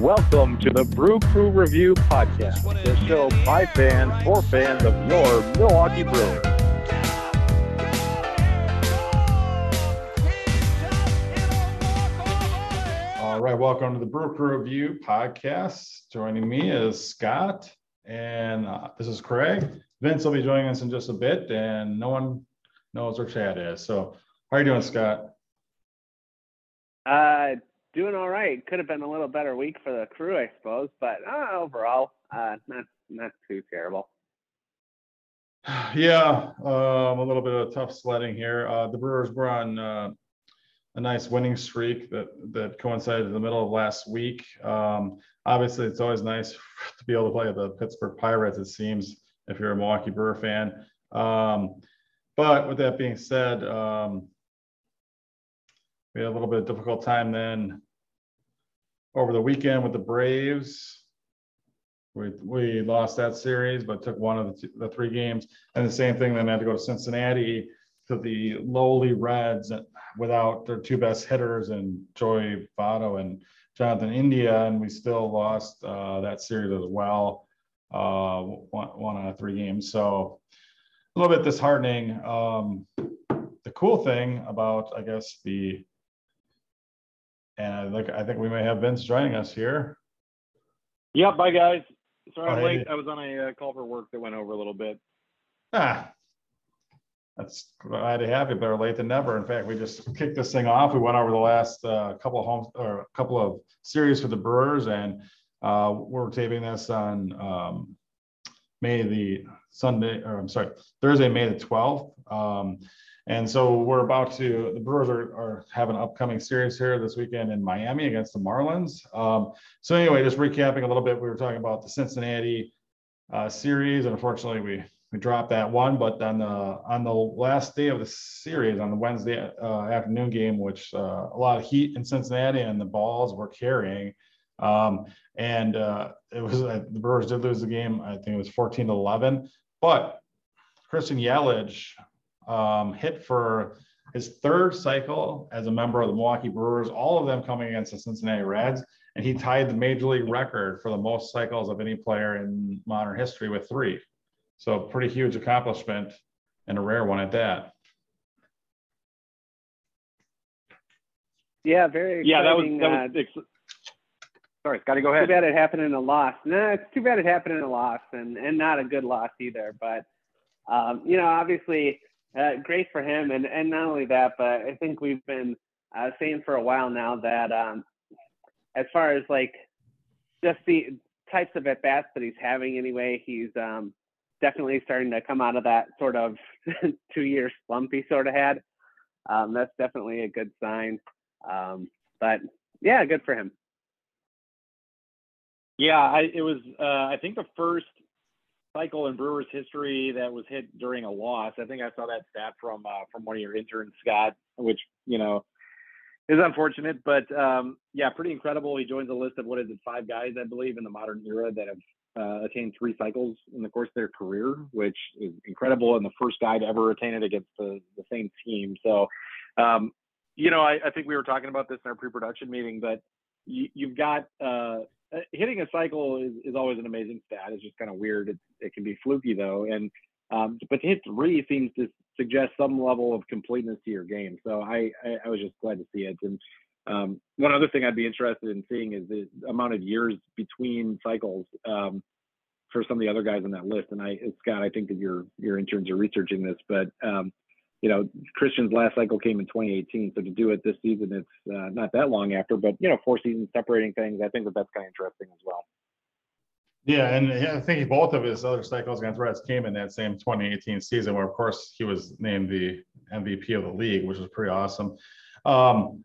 Welcome to the Brew Crew Review Podcast, the show by fans for fans of your Milwaukee Brewers. All right, welcome to the Brew Crew Review Podcast. Joining me is Scott, and uh, this is Craig. Vince will be joining us in just a bit, and no one knows where Chad is. So, how are you doing, Scott? Uh, doing all right. Could have been a little better week for the crew, I suppose, but uh, overall, uh, not not too terrible. Yeah, um, a little bit of tough sledding here. Uh, the Brewers were on uh, a nice winning streak that that coincided in the middle of last week. Um, obviously, it's always nice to be able to play the Pittsburgh Pirates. It seems if you're a Milwaukee Brewer fan. Um, but with that being said, um, we had a little bit of difficult time then over the weekend with the Braves. We, we lost that series, but took one of the, two, the three games. And the same thing, then had to go to Cincinnati to the lowly Reds without their two best hitters and Joey Votto and Jonathan India. And we still lost uh, that series as well, uh, one, one out of three games. So a little bit disheartening. Um, the cool thing about, I guess, the and I think I think we may have Vince joining us here. Yeah, bye guys. Sorry Oh, I'm hey. late. I was on a uh, call for work that went over a little bit. Ah, that's glad to have you. Better late than never. In fact, we just kicked this thing off. We went over the last uh, couple of homes or a couple of series for the Brewers, and uh, we're taping this on um, May the Sunday, or I'm sorry, Thursday, May the 12th. Um, and so we're about to, the Brewers are, are have an upcoming series here this weekend in Miami against the Marlins. Um, so anyway, just recapping a little bit, we were talking about the Cincinnati uh, series, and unfortunately we we dropped that one. But on the on the last day of the series, on the Wednesday uh, afternoon game, which uh, a lot of heat in Cincinnati and the balls were carrying, um, and uh, it was uh, the Brewers did lose the game. I think it was 14 to 11, but Christian Yelich um, hit for his third cycle as a member of the Milwaukee Brewers, all of them coming against the Cincinnati Reds. And he tied the major league record for the most cycles of any player in modern history with three. So, pretty huge accomplishment and a rare one at that. Yeah, very Yeah, that was exciting. that uh, was. Ex- Sorry, Scotty, go ahead. too bad it happened in a loss. No, it's too bad it happened in a loss, and and not a good loss either. But um, you know, obviously, uh, great for him, and and not only that, but I think we've been uh, saying for a while now that um, as far as like just the types of at bats that he's having anyway, he's um, definitely starting to come out of that sort of two year slump he sort of had. Um, that's definitely a good sign. Um, but yeah, good for him. Yeah, I, it was. Uh, I think the first cycle in Brewers history that was hit during a loss. I think I saw that stat from uh, from one of your interns, Scott, which you know is unfortunate, but um, yeah, pretty incredible. He joins a list of what is it, five guys, I believe, in the modern era that have uh, attained three cycles in the course of their career, which is incredible, and the first guy to ever attain it against the, the same team. So, um, you know, I, I think we were talking about this in our pre-production meeting, but you, you've got uh, uh, hitting a cycle is, is always an amazing stat. It's just kind of weird. It, it can be fluky though, and um, but to hit three seems to suggest some level of completeness to your game. So I, I, I was just glad to see it. And um, one other thing I'd be interested in seeing is the amount of years between cycles um, for some of the other guys on that list. And I, Scott, I think that your your interns are researching this, but um, you know, Christian's last cycle came in 2018. So to do it this season, it's uh, not that long after, but you know, four seasons separating things. I think that that's kind of interesting as well. Yeah, and I think both of his other cycles against Reds came in that same 2018 season, where of course he was named the MVP of the league, which was pretty awesome. Um,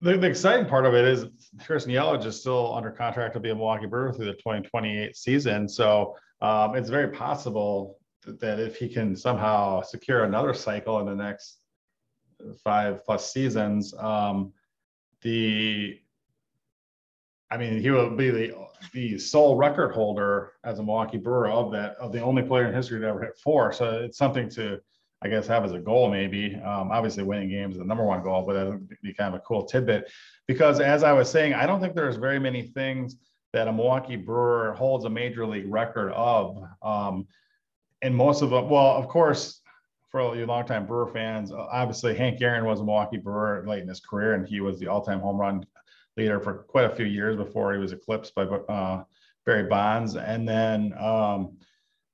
the, the exciting part of it is Christian Yelich is still under contract to be a Milwaukee Brewer through the 2028 season. So um, it's very possible that, if he can somehow secure another cycle in the next five plus seasons, um, the I mean, he will be the the sole record holder as a Milwaukee Brewer of that of the only player in history to ever hit four. So it's something to, I guess, have as a goal. Maybe, um, obviously, winning games is the number one goal, but that would be kind of a cool tidbit. Because as I was saying, I don't think there's very many things that a Milwaukee Brewer holds a major league record of. Um, and most of them, well, of course, for all you longtime Brewer fans, obviously Hank Aaron was a Milwaukee Brewer late in his career, and he was the all-time home run leader for quite a few years before he was eclipsed by uh, Barry Bonds. And then um,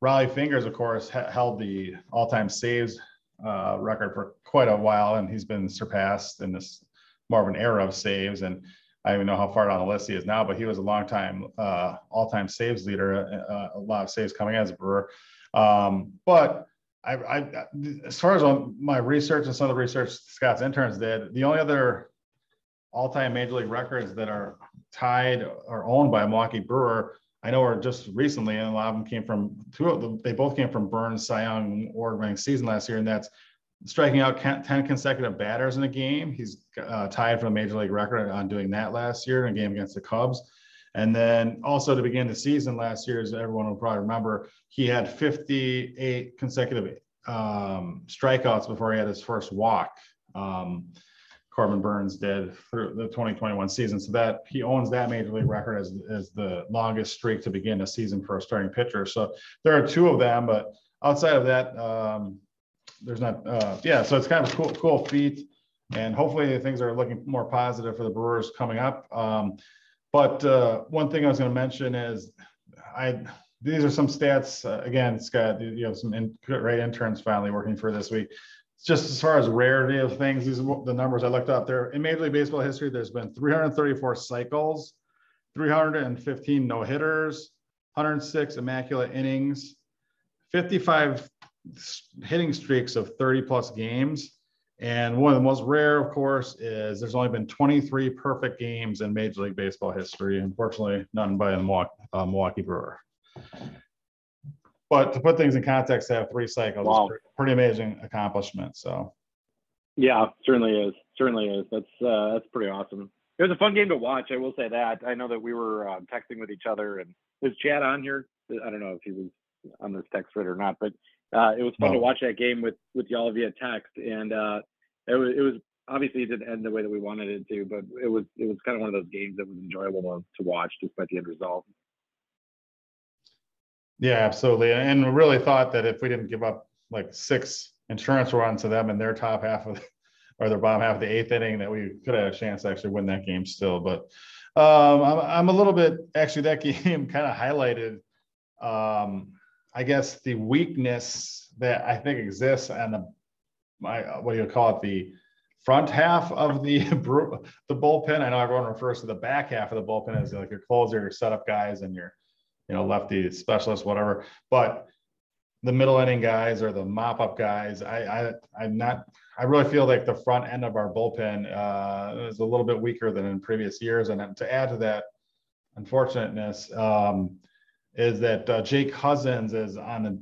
Rollie Fingers, of course, ha- held the all-time saves uh, record for quite a while, and he's been surpassed in this more of an era of saves. And I don't even know how far down the list he is now, but he was a long time uh, all-time saves leader, uh, a lot of saves coming as a Brewer. Um, but I, I, as far as my research and some of the research Scott's interns did, the only other all-time major league records that are tied or owned by a Milwaukee Brewer, I know are just recently, and a lot of them came from two of them. They both came from Burnes Cy Young award-winning season last year, and that's striking out 10 consecutive batters in a game. He's uh, tied for the major league record on doing that last year in a game against the Cubs. And then also to begin the season last year, as everyone will probably remember, he had 58 consecutive um, strikeouts before he had his first walk. Um, Corbin Burnes did through the 2021 season. So that he owns that major league record as, as the longest streak to begin a season for a starting pitcher. So there are two of them, but outside of that, um, there's not, uh, yeah, so it's kind of a cool, cool feat. And hopefully things are looking more positive for the Brewers coming up. Um, but uh, one thing I was going to mention is I these are some stats. Uh, again, Scott, you have some in, great interns finally working for this week. Just as far as rarity of things, these are the numbers I looked up there. In Major League Baseball history, there's been 334 cycles, 315 no hitters, 106 immaculate innings, 55 hitting streaks of 30 plus games. And one of the most rare, of course, is there's only been 23 perfect games in Major League Baseball history. Unfortunately, none by the Milwaukee, uh, Milwaukee Brewer. But to put things in context, to have three cycles wow. is pretty amazing accomplishment. So, yeah, certainly is. Certainly is. That's uh, that's pretty awesome. It was a fun game to watch. I will say that. I know that we were uh, texting with each other, and was Chad on here? I don't know if he was on this text thread or not, but uh, it was fun to watch that game with with y'all via text, and uh, it was it was obviously it didn't end the way that we wanted it to, but it was it was kind of one of those games that was enjoyable to, to watch despite the end result. Yeah, absolutely, and really thought that if we didn't give up like six insurance runs to them in their top half of or their bottom half of the eighth inning, that we could have a chance to actually win that game still. But um, I'm I'm a little bit actually that game kind of highlighted. Um, I guess the weakness that I think exists and the my what do you call it the front half of the the bullpen. I know everyone refers to the back half of the bullpen as like your closer, your setup guys, and your you know lefty specialist, whatever. But the middle inning guys or the mop up guys, I, I I'm not. I really feel like the front end of our bullpen uh, is a little bit weaker than in previous years, and to add to that unfortunateness. Um, is that uh, Jake Cousins is on the,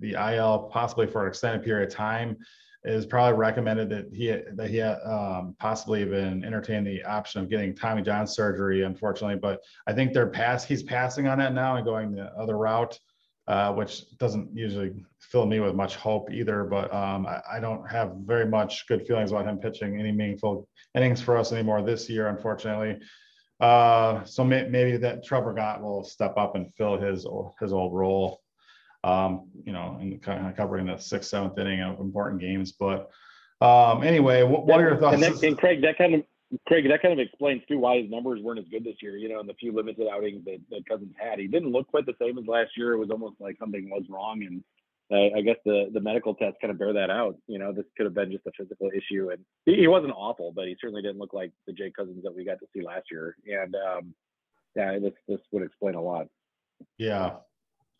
the IL possibly for an extended period of time. Is probably recommended that he that he um, possibly even entertain the option of getting Tommy John surgery. Unfortunately, but I think they're pass. He's passing on that now and going the other route, uh, which doesn't usually fill me with much hope either. But um, I, I, don't have very much good feelings about him pitching any meaningful innings for us anymore this year. Unfortunately, uh, so may, maybe that Trevor Gott will step up and fill his his old role. Um, you know, in kind of covering the sixth, seventh inning of important games. But um, anyway, what, what, are your thoughts? And, that, and, Craig, that kind of Craig, that kind of explains too why his numbers weren't as good this year. You know, in the few limited outings that, that Cousins had, he didn't look quite the same as last year. It was almost like something was wrong, and I, I guess the the medical tests kind of bear that out. You know, this could have been just a physical issue, and he, he, wasn't awful, but he certainly didn't look like the Jake Cousins that we got to see last year. And um, yeah, this this would explain a lot. Yeah.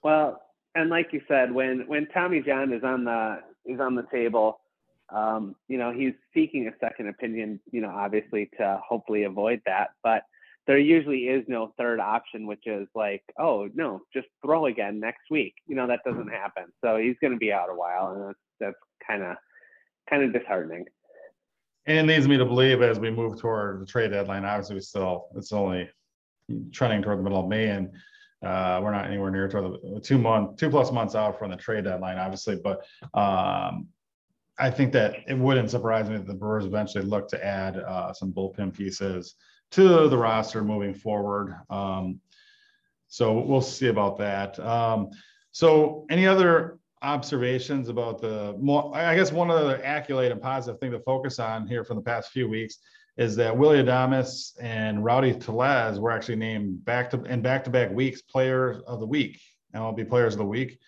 Well, and like you said, when when Tommy John is on the is on the table, um, you know, he's seeking a second opinion. You know, obviously to hopefully avoid that, but there usually is no third option, which is like, oh no, just throw again next week. You know that doesn't happen. So he's going to be out a while, and that's that's kind of kind of disheartening. And it leads me to believe as we move toward the trade deadline, obviously we still it's only trending toward the middle of May, and uh, we're not anywhere near toward the two month, two plus months out from the trade deadline, obviously. But um, I think that it wouldn't surprise me that the Brewers eventually look to add uh, some bullpen pieces to the roster moving forward. Um, so we'll see about that. Um, so any other observations about the more, I guess one other accolade and positive thing to focus on here from the past few weeks is that Willy Adames and Rowdy Tellez were actually named back to in back-to-back weeks players of the week, MLB players of the week.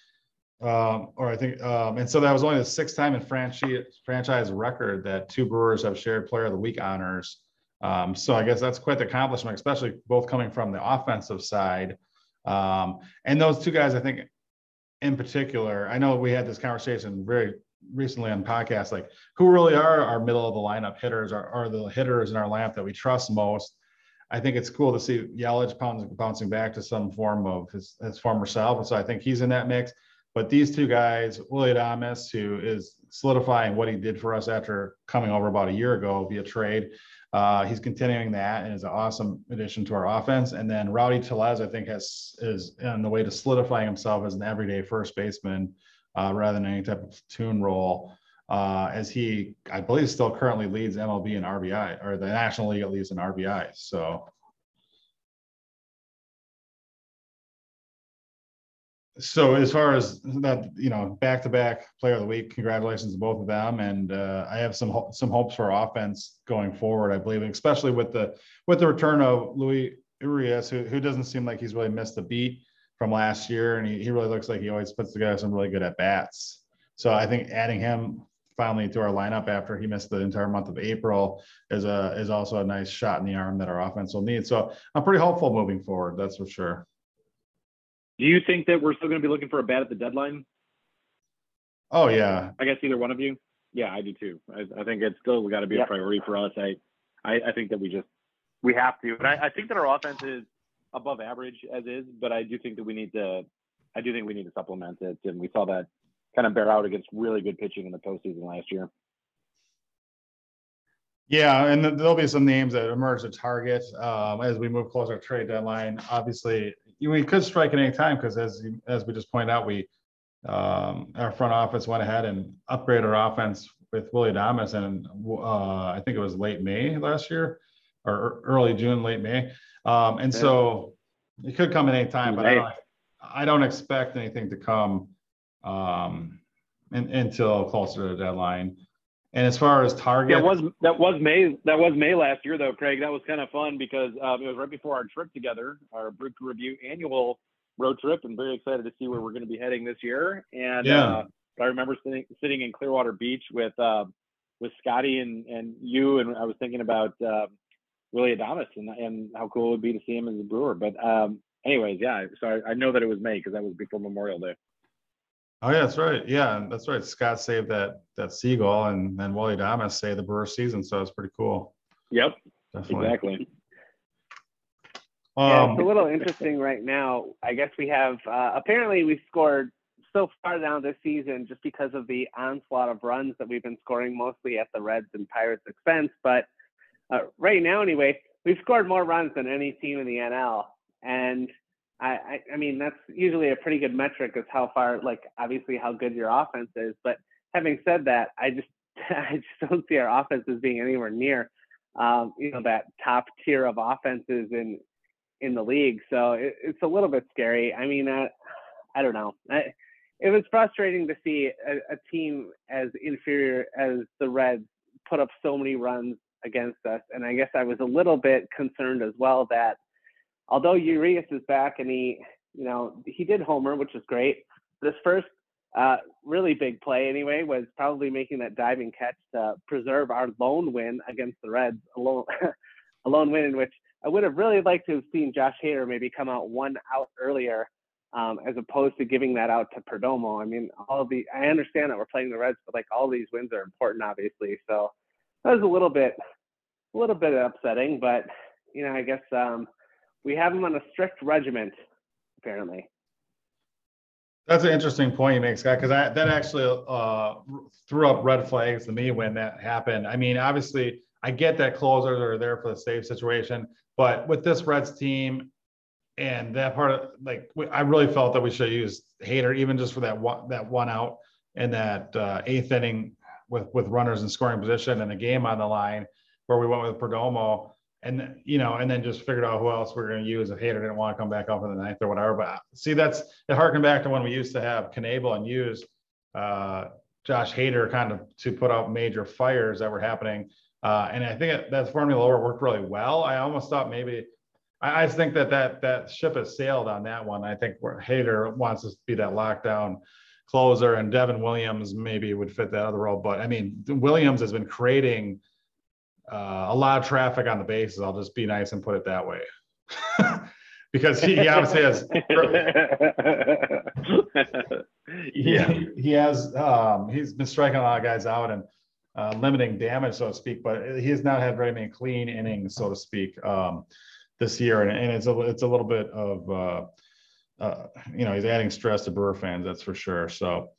Um, or I think, um, and so that was only the sixth time in franchise franchise record that two Brewers have shared Player of the Week honors. Um, so I guess that's quite the accomplishment, especially both coming from the offensive side. Um, and those two guys, I think, in particular, I know we had this conversation very recently on podcasts, like who really are our middle of the lineup hitters, are, are the hitters in our lamp that we trust most. I think it's cool to see Yelich bouncing back to some form of his, his former self. And so I think he's in that mix. But these two guys, Willy Adames, who is solidifying what he did for us after coming over about a year ago via trade, uh, he's continuing that and is an awesome addition to our offense. And then Rowdy Tellez, I think, has is on the way to solidifying himself as an everyday first baseman uh, rather than any type of platoon role. Uh, as he, I believe, still currently leads MLB in RBI or the National League at least in RBI. So so as far as that, you know, back-to-back player of the week, congratulations to both of them. And uh, I have some ho- some hopes for offense going forward. I believe, especially with the with the return of Luis Urias, who, who doesn't seem like he's really missed a beat from last year, and he, he really looks like he always puts together some really good at bats. So I think adding him finally to our lineup after he missed the entire month of April is a is also a nice shot in the arm that our offense will need. So I'm pretty hopeful moving forward. That's for sure. Do you think that we're still going to be looking for a bat at the deadline? Oh yeah. I guess either one of you. Yeah, I do too. I, I think it's still got to be yep. a priority for us. I, I, I, think that we just we have to, and I, I think that our offense is above average as is, but I do think that we need to. I do think we need to supplement it, and we saw that kind of bear out against really good pitching in the postseason last year. Yeah, and there'll be some names that emerge to target um, as we move closer to trade deadline. Obviously, we could strike at any time because as as we just pointed out, we um, our front office went ahead and upgraded our offense with Willy Adames, and uh, I think it was late May last year or early June, late May. Um, and yeah. so it could come at any time, but I don't, I don't expect anything to come um, in, until closer to the deadline. And as far as target, that was that was May that was May last year though, Craig. That was kind of fun because um, it was right before our trip together, our Brew Review annual road trip, and very excited to see where we're going to be heading this year. And yeah. uh, I remember sitting, sitting in Clearwater Beach with uh, with Scotty and and you, and I was thinking about uh, Willy Adames and and how cool it would be to see him as a brewer. But um, anyways, yeah. So I, I know that it was May because that was before Memorial Day. Oh yeah, that's right. Yeah, that's right. Scott saved that that seagull, and then Wally Adames saved the Brewer season, so it's pretty cool. Yep, Definitely. exactly. Um, yeah, it's a little interesting right now. I guess we have uh, apparently we scored so far down this season just because of the onslaught of runs that we've been scoring, mostly at the Reds and Pirates' expense. But uh, right now, anyway, we've scored more runs than any team in the NL, and I, I mean, that's usually a pretty good metric is how far, like obviously how good your offense is. But having said that, I just I just don't see our offense as being anywhere near, um, you know, that top tier of offenses in in the league. So it, it's a little bit scary. I mean, uh, I don't know. I, it was frustrating to see a, a team as inferior as the Reds put up so many runs against us, and I guess I was a little bit concerned as well that although Urias is back and he, you know, he did homer, which was great. This first uh, really big play anyway was probably making that diving catch to preserve our lone win against the Reds, a lone, a lone win in which I would have really liked to have seen Josh Hader maybe come out one out earlier, um, as opposed to giving that out to Perdomo. I mean, all of the I understand that we're playing the Reds, but like all these wins are important, obviously. So that was a little bit, a little bit upsetting, but you know, I guess um, we have him on a strict regiment, apparently. That's an interesting point you make, Scott, because that actually uh, threw up red flags to me when that happened. I mean, obviously, I get that closers are there for the safe situation, but with this Reds team and that part of like, I really felt that we should use Hader even just for that one that one out in that uh, eighth inning with with runners in scoring position and the game on the line, where we went with Perdomo and you know, and then just figured out who else we are going to use. If Hader didn't want to come back up in the ninth or whatever, but see, that's it harkened back to when we used to have Knebel and use uh, Josh Hader kind of to put out major fires that were happening. Uh, and I think that formula worked really well. I almost thought maybe I, I think that that that ship has sailed on that one. I think where Hader wants to be that lockdown closer, and Devin Williams maybe would fit that other role. But I mean, Williams has been creating uh, a lot of traffic on the bases. I'll just be nice and put it that way. because he, he, obviously has yeah he, he, has um, he's been striking a lot of guys out and uh, limiting damage so to speak but he has not had very many clean innings so to speak um, this year and, and, it's a it's a little bit of uh, uh, you know he's adding stress to Brewer fans that's for sure so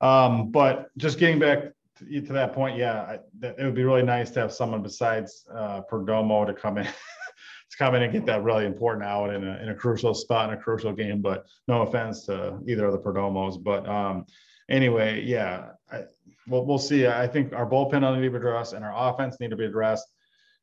um, but just getting back to, to that point yeah I, that, it would be really nice to have someone besides uh, Perdomo to come in to come in and get that really important out in a, in a crucial spot in a crucial game. But no offense to either of the Perdomos. But um, anyway, yeah, I, we'll, we'll see. I think our bullpen need to be addressed and our offense need to be addressed.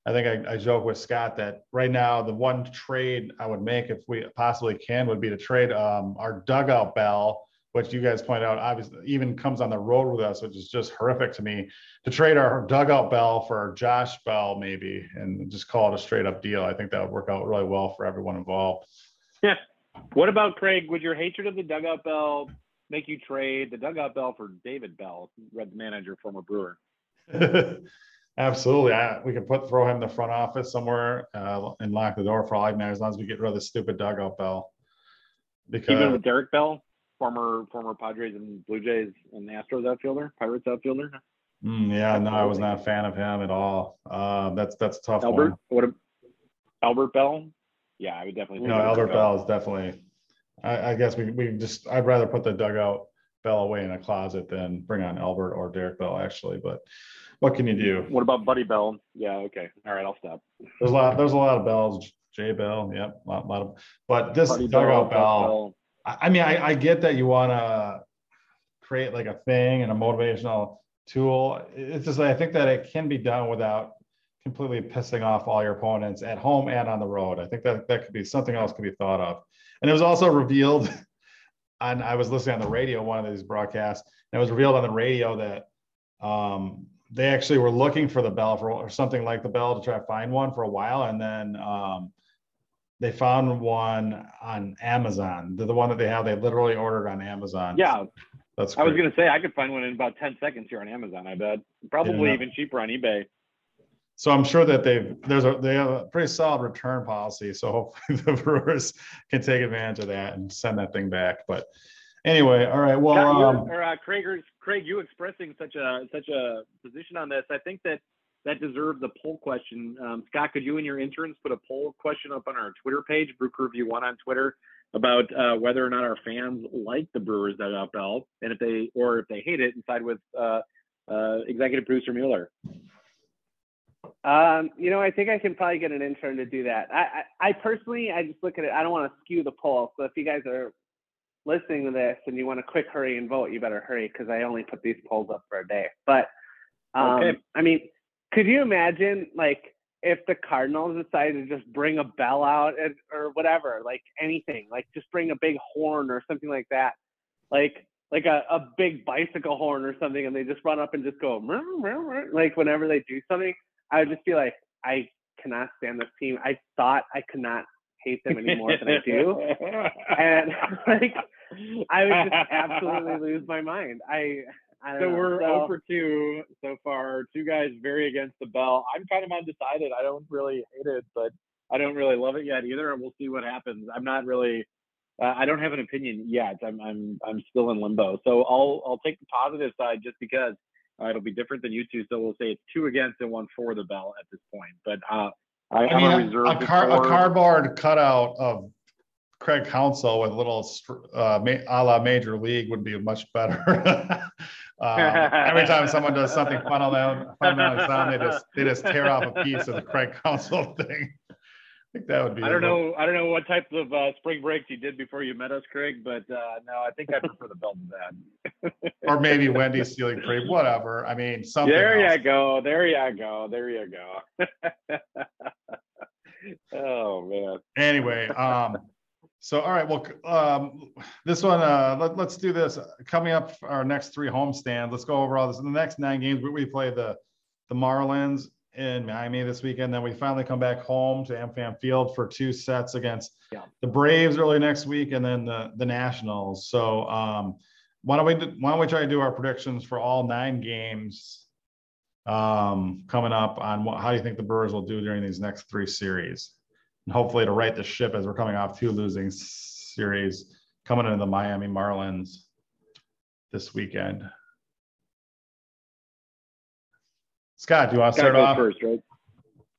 I think I, I joke with Scott that right now the one trade I would make if we possibly can would be to trade um, our dugout bell which you guys point out, obviously even comes on the road with us, which is just horrific to me. To trade our dugout bell for Josh Bell, maybe, and just call it a straight up deal. I think that would work out really well for everyone involved. Yeah. What about Craig? Would your hatred of the dugout bell make you trade the dugout bell for David Bell, Red manager, former Brewer? Absolutely. I, we can put throw him in the front office somewhere uh, and lock the door for all I matter as long as we get rid of the stupid dugout bell. Because even with Derek Bell former former Padres and Blue Jays and Astros outfielder, Pirates outfielder. Mm, yeah, no, I was not a fan of him at all. Uh, that's that's tough. Albert, one. what? Albert Bell. Yeah, I would definitely. No, Albert Bell. Bell is definitely. I, I, guess we we just I'd rather put the dugout Bell away in a closet than bring on Albert or Derek Bell actually. But what can you do? What about Buddy Bell? Yeah, okay, all right, I'll stop. There's a lot. There's a lot of bells. Jay Bell, yep, a lot, lot of. But this Buddy dugout Bell, Bell I mean, I, I get that you want to create like a thing and a motivational tool. It's just I think that it can be done without completely pissing off all your opponents at home and on the road. I think that that could be something else could be thought of. And it was also revealed on I was listening on the radio one of these broadcasts, and it was revealed on the radio that um, they actually were looking for the bell for or something like the bell to try to find one for a while, and then um, they found one on Amazon. The, the one that they have, they literally ordered on Amazon. Yeah. That's great. I was gonna say I could find one in about 10 seconds here on Amazon, I bet. Probably yeah. even cheaper on eBay. So I'm sure that they've there's a they have a pretty solid return policy. So hopefully the Brewers can take advantage of that and send that thing back. But anyway, all right. Well, um, or, uh, Craig, Craig, you expressing such a such a position on this, I think that that deserves a poll question. Um, Scott, could you and your interns put a poll question up on our Twitter page, Brew Review One on Twitter, about uh, whether or not our fans like the Brewers that up bell, and if they or if they hate it, and side with uh, uh, executive producer Mueller. Um, you know, I think I can probably get an intern to do that. I, I, I personally, I just look at it. I don't want to skew the poll. So if you guys are listening to this and you want to quick hurry and vote, you better hurry because I only put these polls up for a day. But um, okay. I mean, could you imagine like if the Cardinals decided to just bring a bell out and, or whatever, like anything, like just bring a big horn or something like that, like like a, a big bicycle horn or something, and they just run up and just go like whenever they do something, I would just be like, I cannot stand this team. I thought I could not hate them anymore than I do, and like I would just absolutely lose my mind. I so we're so, over two so far. Two guys very against the bell. I'm kind of undecided. I don't really hate it, but I don't really love it yet either. And we'll see what happens. I'm not really. Uh, I don't have an opinion yet. I'm I'm I'm still in limbo. So I'll I'll take the positive side just because uh, it'll be different than you two. So we'll say it's two against and one for the bell at this point. But uh, I, I mean, a, a, car, a cardboard cutout of Craig Counsell with a little uh, a la Major League would be much better. Um, every time someone does something fundamentally, fundamentally sound, they just they just tear off a piece of the Craig Counsell thing. I think that would be. I don't know. I don't know what type of uh, spring breaks you did before you met us, Craig, but uh, no, I think I prefer the belt to that. or maybe Wendy stealing cream, whatever. I mean, something. There else. you go. There you go. There you go. oh man. Anyway, um, so all right, well, um, this one, uh, let, let's do this. Coming up, our next three homestands. Let's go over all this. In the next nine games, we, we play the the Marlins in Miami this weekend. Then we finally come back home to AmFam Field for two sets against Yeah. the Braves early next week, and then the the Nationals. So um, why don't we why don't we try to do our predictions for all nine games um, coming up on what, how do you think the Brewers will do during these next three series? And hopefully to right the ship as we're coming off two losing series coming into the Miami Marlins this weekend. Scott, do you want to start off? first, right?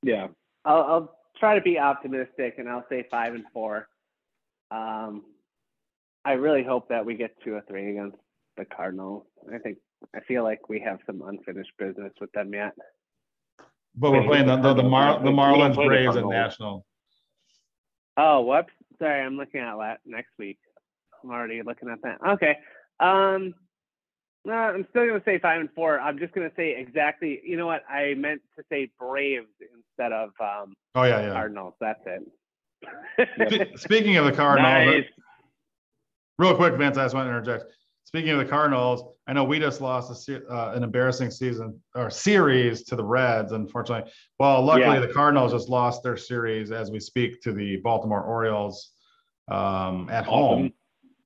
Yeah. I'll, I'll try to be optimistic and I'll say five and four. Um, I really hope that we get two or three against the Cardinals. I think I feel like we have some unfinished business with them yet. But we're playing the the, the, Mar- the Marlins, Braves, and. National. Oh, whoops. Sorry, I'm looking at that next week. I'm already looking at that. Okay. Um, no, I'm still gonna say five and four. I'm just gonna say exactly. You know what? I meant to say Braves instead of um, Oh yeah, yeah. Cardinals. That's it. Speaking of the Cardinals, Nice. real quick, Vince, I just want to interject. Speaking of the Cardinals, I know we just lost a, uh, an embarrassing season or series to the Reds, unfortunately. Well, luckily Yeah. the Cardinals just lost their series as we speak to the Baltimore Orioles um, at home.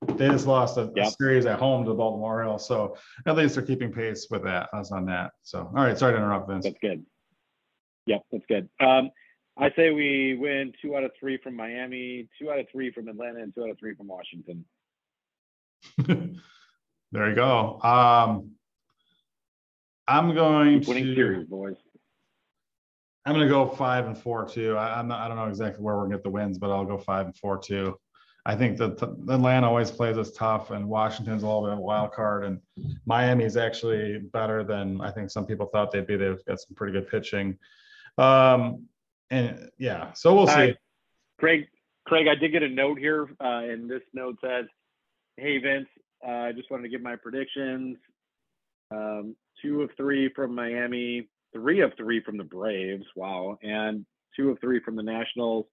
They just lost a, a series at home to the Baltimore Orioles, so at least they're keeping pace with that. Us on that. So, all right, sorry to interrupt, Vince. That's good. Yep, that's good. Um, I say we win two out of three from Miami, two out of three from Atlanta, and two out of three from Washington. there you go. Um, I'm going Keep winning to. series, boys. I'm gonna go five and four too. I, I'm not, I don't know exactly where we're gonna get the wins, but I'll go five and four too. I think that th- Atlanta always plays us tough, and Washington's a little bit of a wild card, and Miami's actually better than I think some people thought they'd be. They've got some pretty good pitching, um, and yeah, so we'll see. Hi. Craig, Craig, I did get a note here, uh, and this note says, "Hey Vince, I just wanted to give my predictions. Um, two of three from Miami, three of three from the Braves. Wow, and two of three from the Nationals.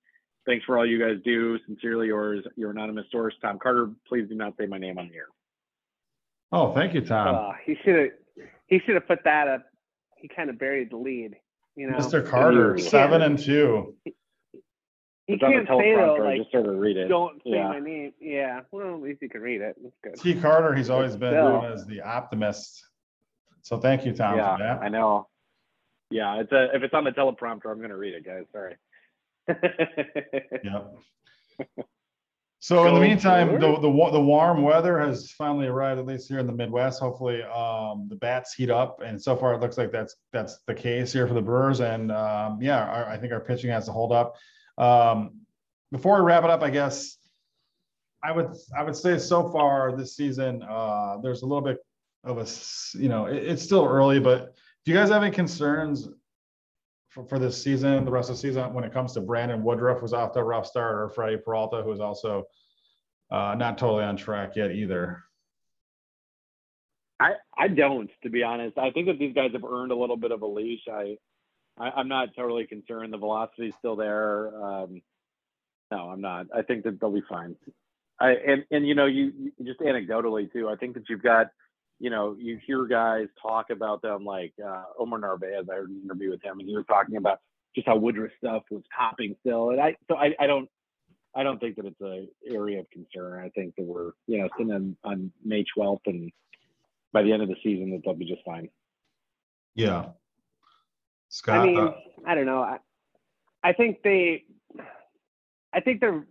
Thanks for all you guys do. Sincerely yours, your anonymous source, Tom Carter. Please do not say my name on the air. Oh, thank you, Tom. Oh, he should have. He should have put that up. He kind of buried the lead. You know, Mr. Carter, you seven and two. he It's on the can't say though, like, just started to read it. don't say Yeah. my name. Yeah, well, at least you can read it. That's good. T. Carter, he's always been Still. known as the optimist. So thank you, Tom, yeah, for that. I know. Yeah, it's a, if it's on the teleprompter, I'm going to read it, guys. Sorry. Yep. So in the meantime, the, the, the warm weather has finally arrived, at least here in the Midwest. Hopefully, um, the bats heat up and so far it looks like that's, that's the case here for the Brewers. And, um, yeah, our, I think our pitching has to hold up. Um, before we wrap it up, I guess I would, I would say so far this season, uh, there's a little bit of a you know, it- it's still early, but do you guys have any concerns for, for this season, the rest of the season, when it comes to Brandon Woodruff who's off a rough start, or Freddie Peralta, who's also uh, not totally on track yet either. I, I don't, to be honest. I think that these guys have earned a little bit of a leash. I, I I'm not totally concerned. The velocity's still there. Um, no, I'm not. I think that they'll be fine. I and and you know you, just anecdotally too. I think that you've got, you know, you hear guys talk about them like uh, Omar Narvaez. I heard an interview with him, and he was talking about just how Woodruff stuff was topping still. And I so I, I don't I don't think that it's a area of concern. I think that we're you know sitting on, on May 12th and by the end of the season that they'll be just fine. Yeah. Scott, I mean, uh, I don't know. I, I think they, I think they're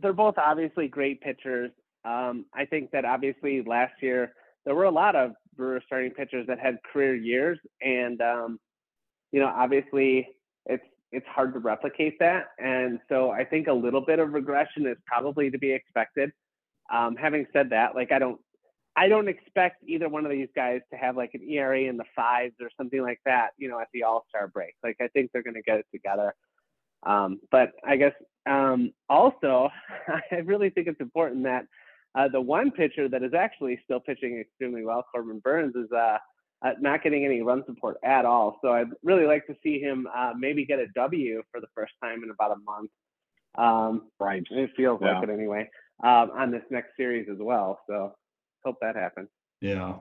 they're both obviously great pitchers. Um, I think that obviously last year there were a lot of Brewer starting pitchers that had career years, and um, you know, obviously it's it's hard to replicate that. And so I think a little bit of regression is probably to be expected. Um, having said that, like I don't I don't expect either one of these guys to have like an ERA in the fives or something like that, you know, at the All Star break. Like I think they're going to get it together. Um, but I guess um, also, I really think it's important that uh, the one pitcher that is actually still pitching extremely well, Corbin Burnes, is uh, uh, not getting any run support at all. So I'd really like to see him uh, maybe get a W for the first time in about a month. Um, Right. it feels Yeah. like it anyway um, on this next series as well. So hope that happens. Yeah.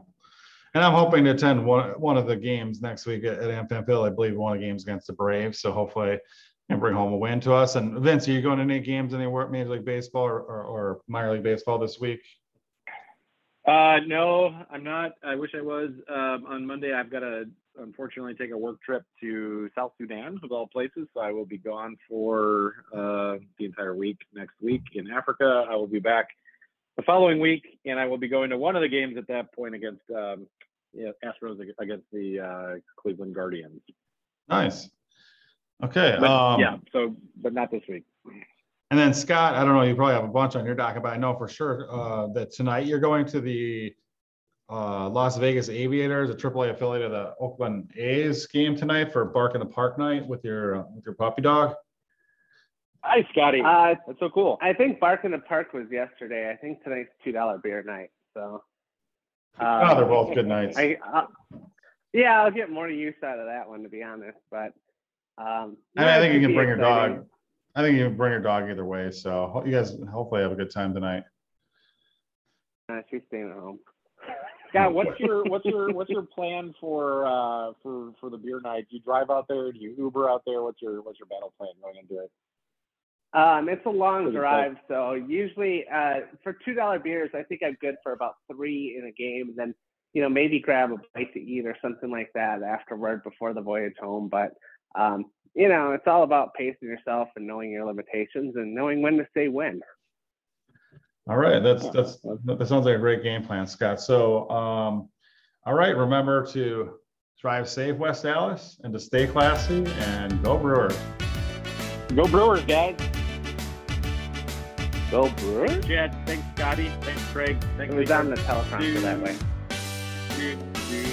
And I'm hoping to attend one, one of the games next week at, at AmFam Field. I believe one of the games against the Braves. So hopefully I can bring home a win to us. And Vince, are you going to any games anywhere, Major League Baseball or, or, or minor league baseball this week? Uh, no, I'm not. I wish I was. Um, on Monday, I've got to unfortunately take a work trip to South Sudan, of all places. So I will be gone for uh, the entire week next week in Africa. I will be back the following week, and I will be going to one of the games at that point against um, yeah, Astros against the uh, Cleveland Guardians. Nice. Okay. But, um, yeah, so but not this week. And then Scott, I don't know, you probably have a bunch on your docket, but I know for sure uh, that tonight you're going to the uh, Las Vegas Aviators, a AAA affiliate of the Oakland A's game tonight for Bark in the Park night with your uh, with your puppy dog. Hi, Scotty. Uh, That's so cool. I think Bark in the Park was yesterday. I think tonight's two dollar beer night. So. Oh, they're both good nights. I, uh, yeah, I'll get more use out of that one to be honest. But um, I, mean, I think you can be bring your dog. I think you can bring your dog either way. So you guys hopefully have a good time tonight. Uh, she's staying at home. Scott, what's your what's your what's your plan for uh for for the beer night? Do you drive out there? Do you Uber out there? What's your what's your battle plan going into it? Um, it's a long Pretty drive, so usually uh, for two dollar beers, I think I'm good for about three in a game, and then you know maybe grab a bite to eat or something like that afterward before the voyage home. But um, you know, it's all about pacing yourself and knowing your limitations and knowing when to say when. All right, that's that's that sounds like a great game plan, Scott. So, um, all right, remember to drive safe, West Dallas, and to stay classy and go Brewers. Go Brewers, guys. Go Brewers! Chad, thanks Scotty, thanks Craig, It thanks. was Lisa. on the teleprompter that way. Do, do.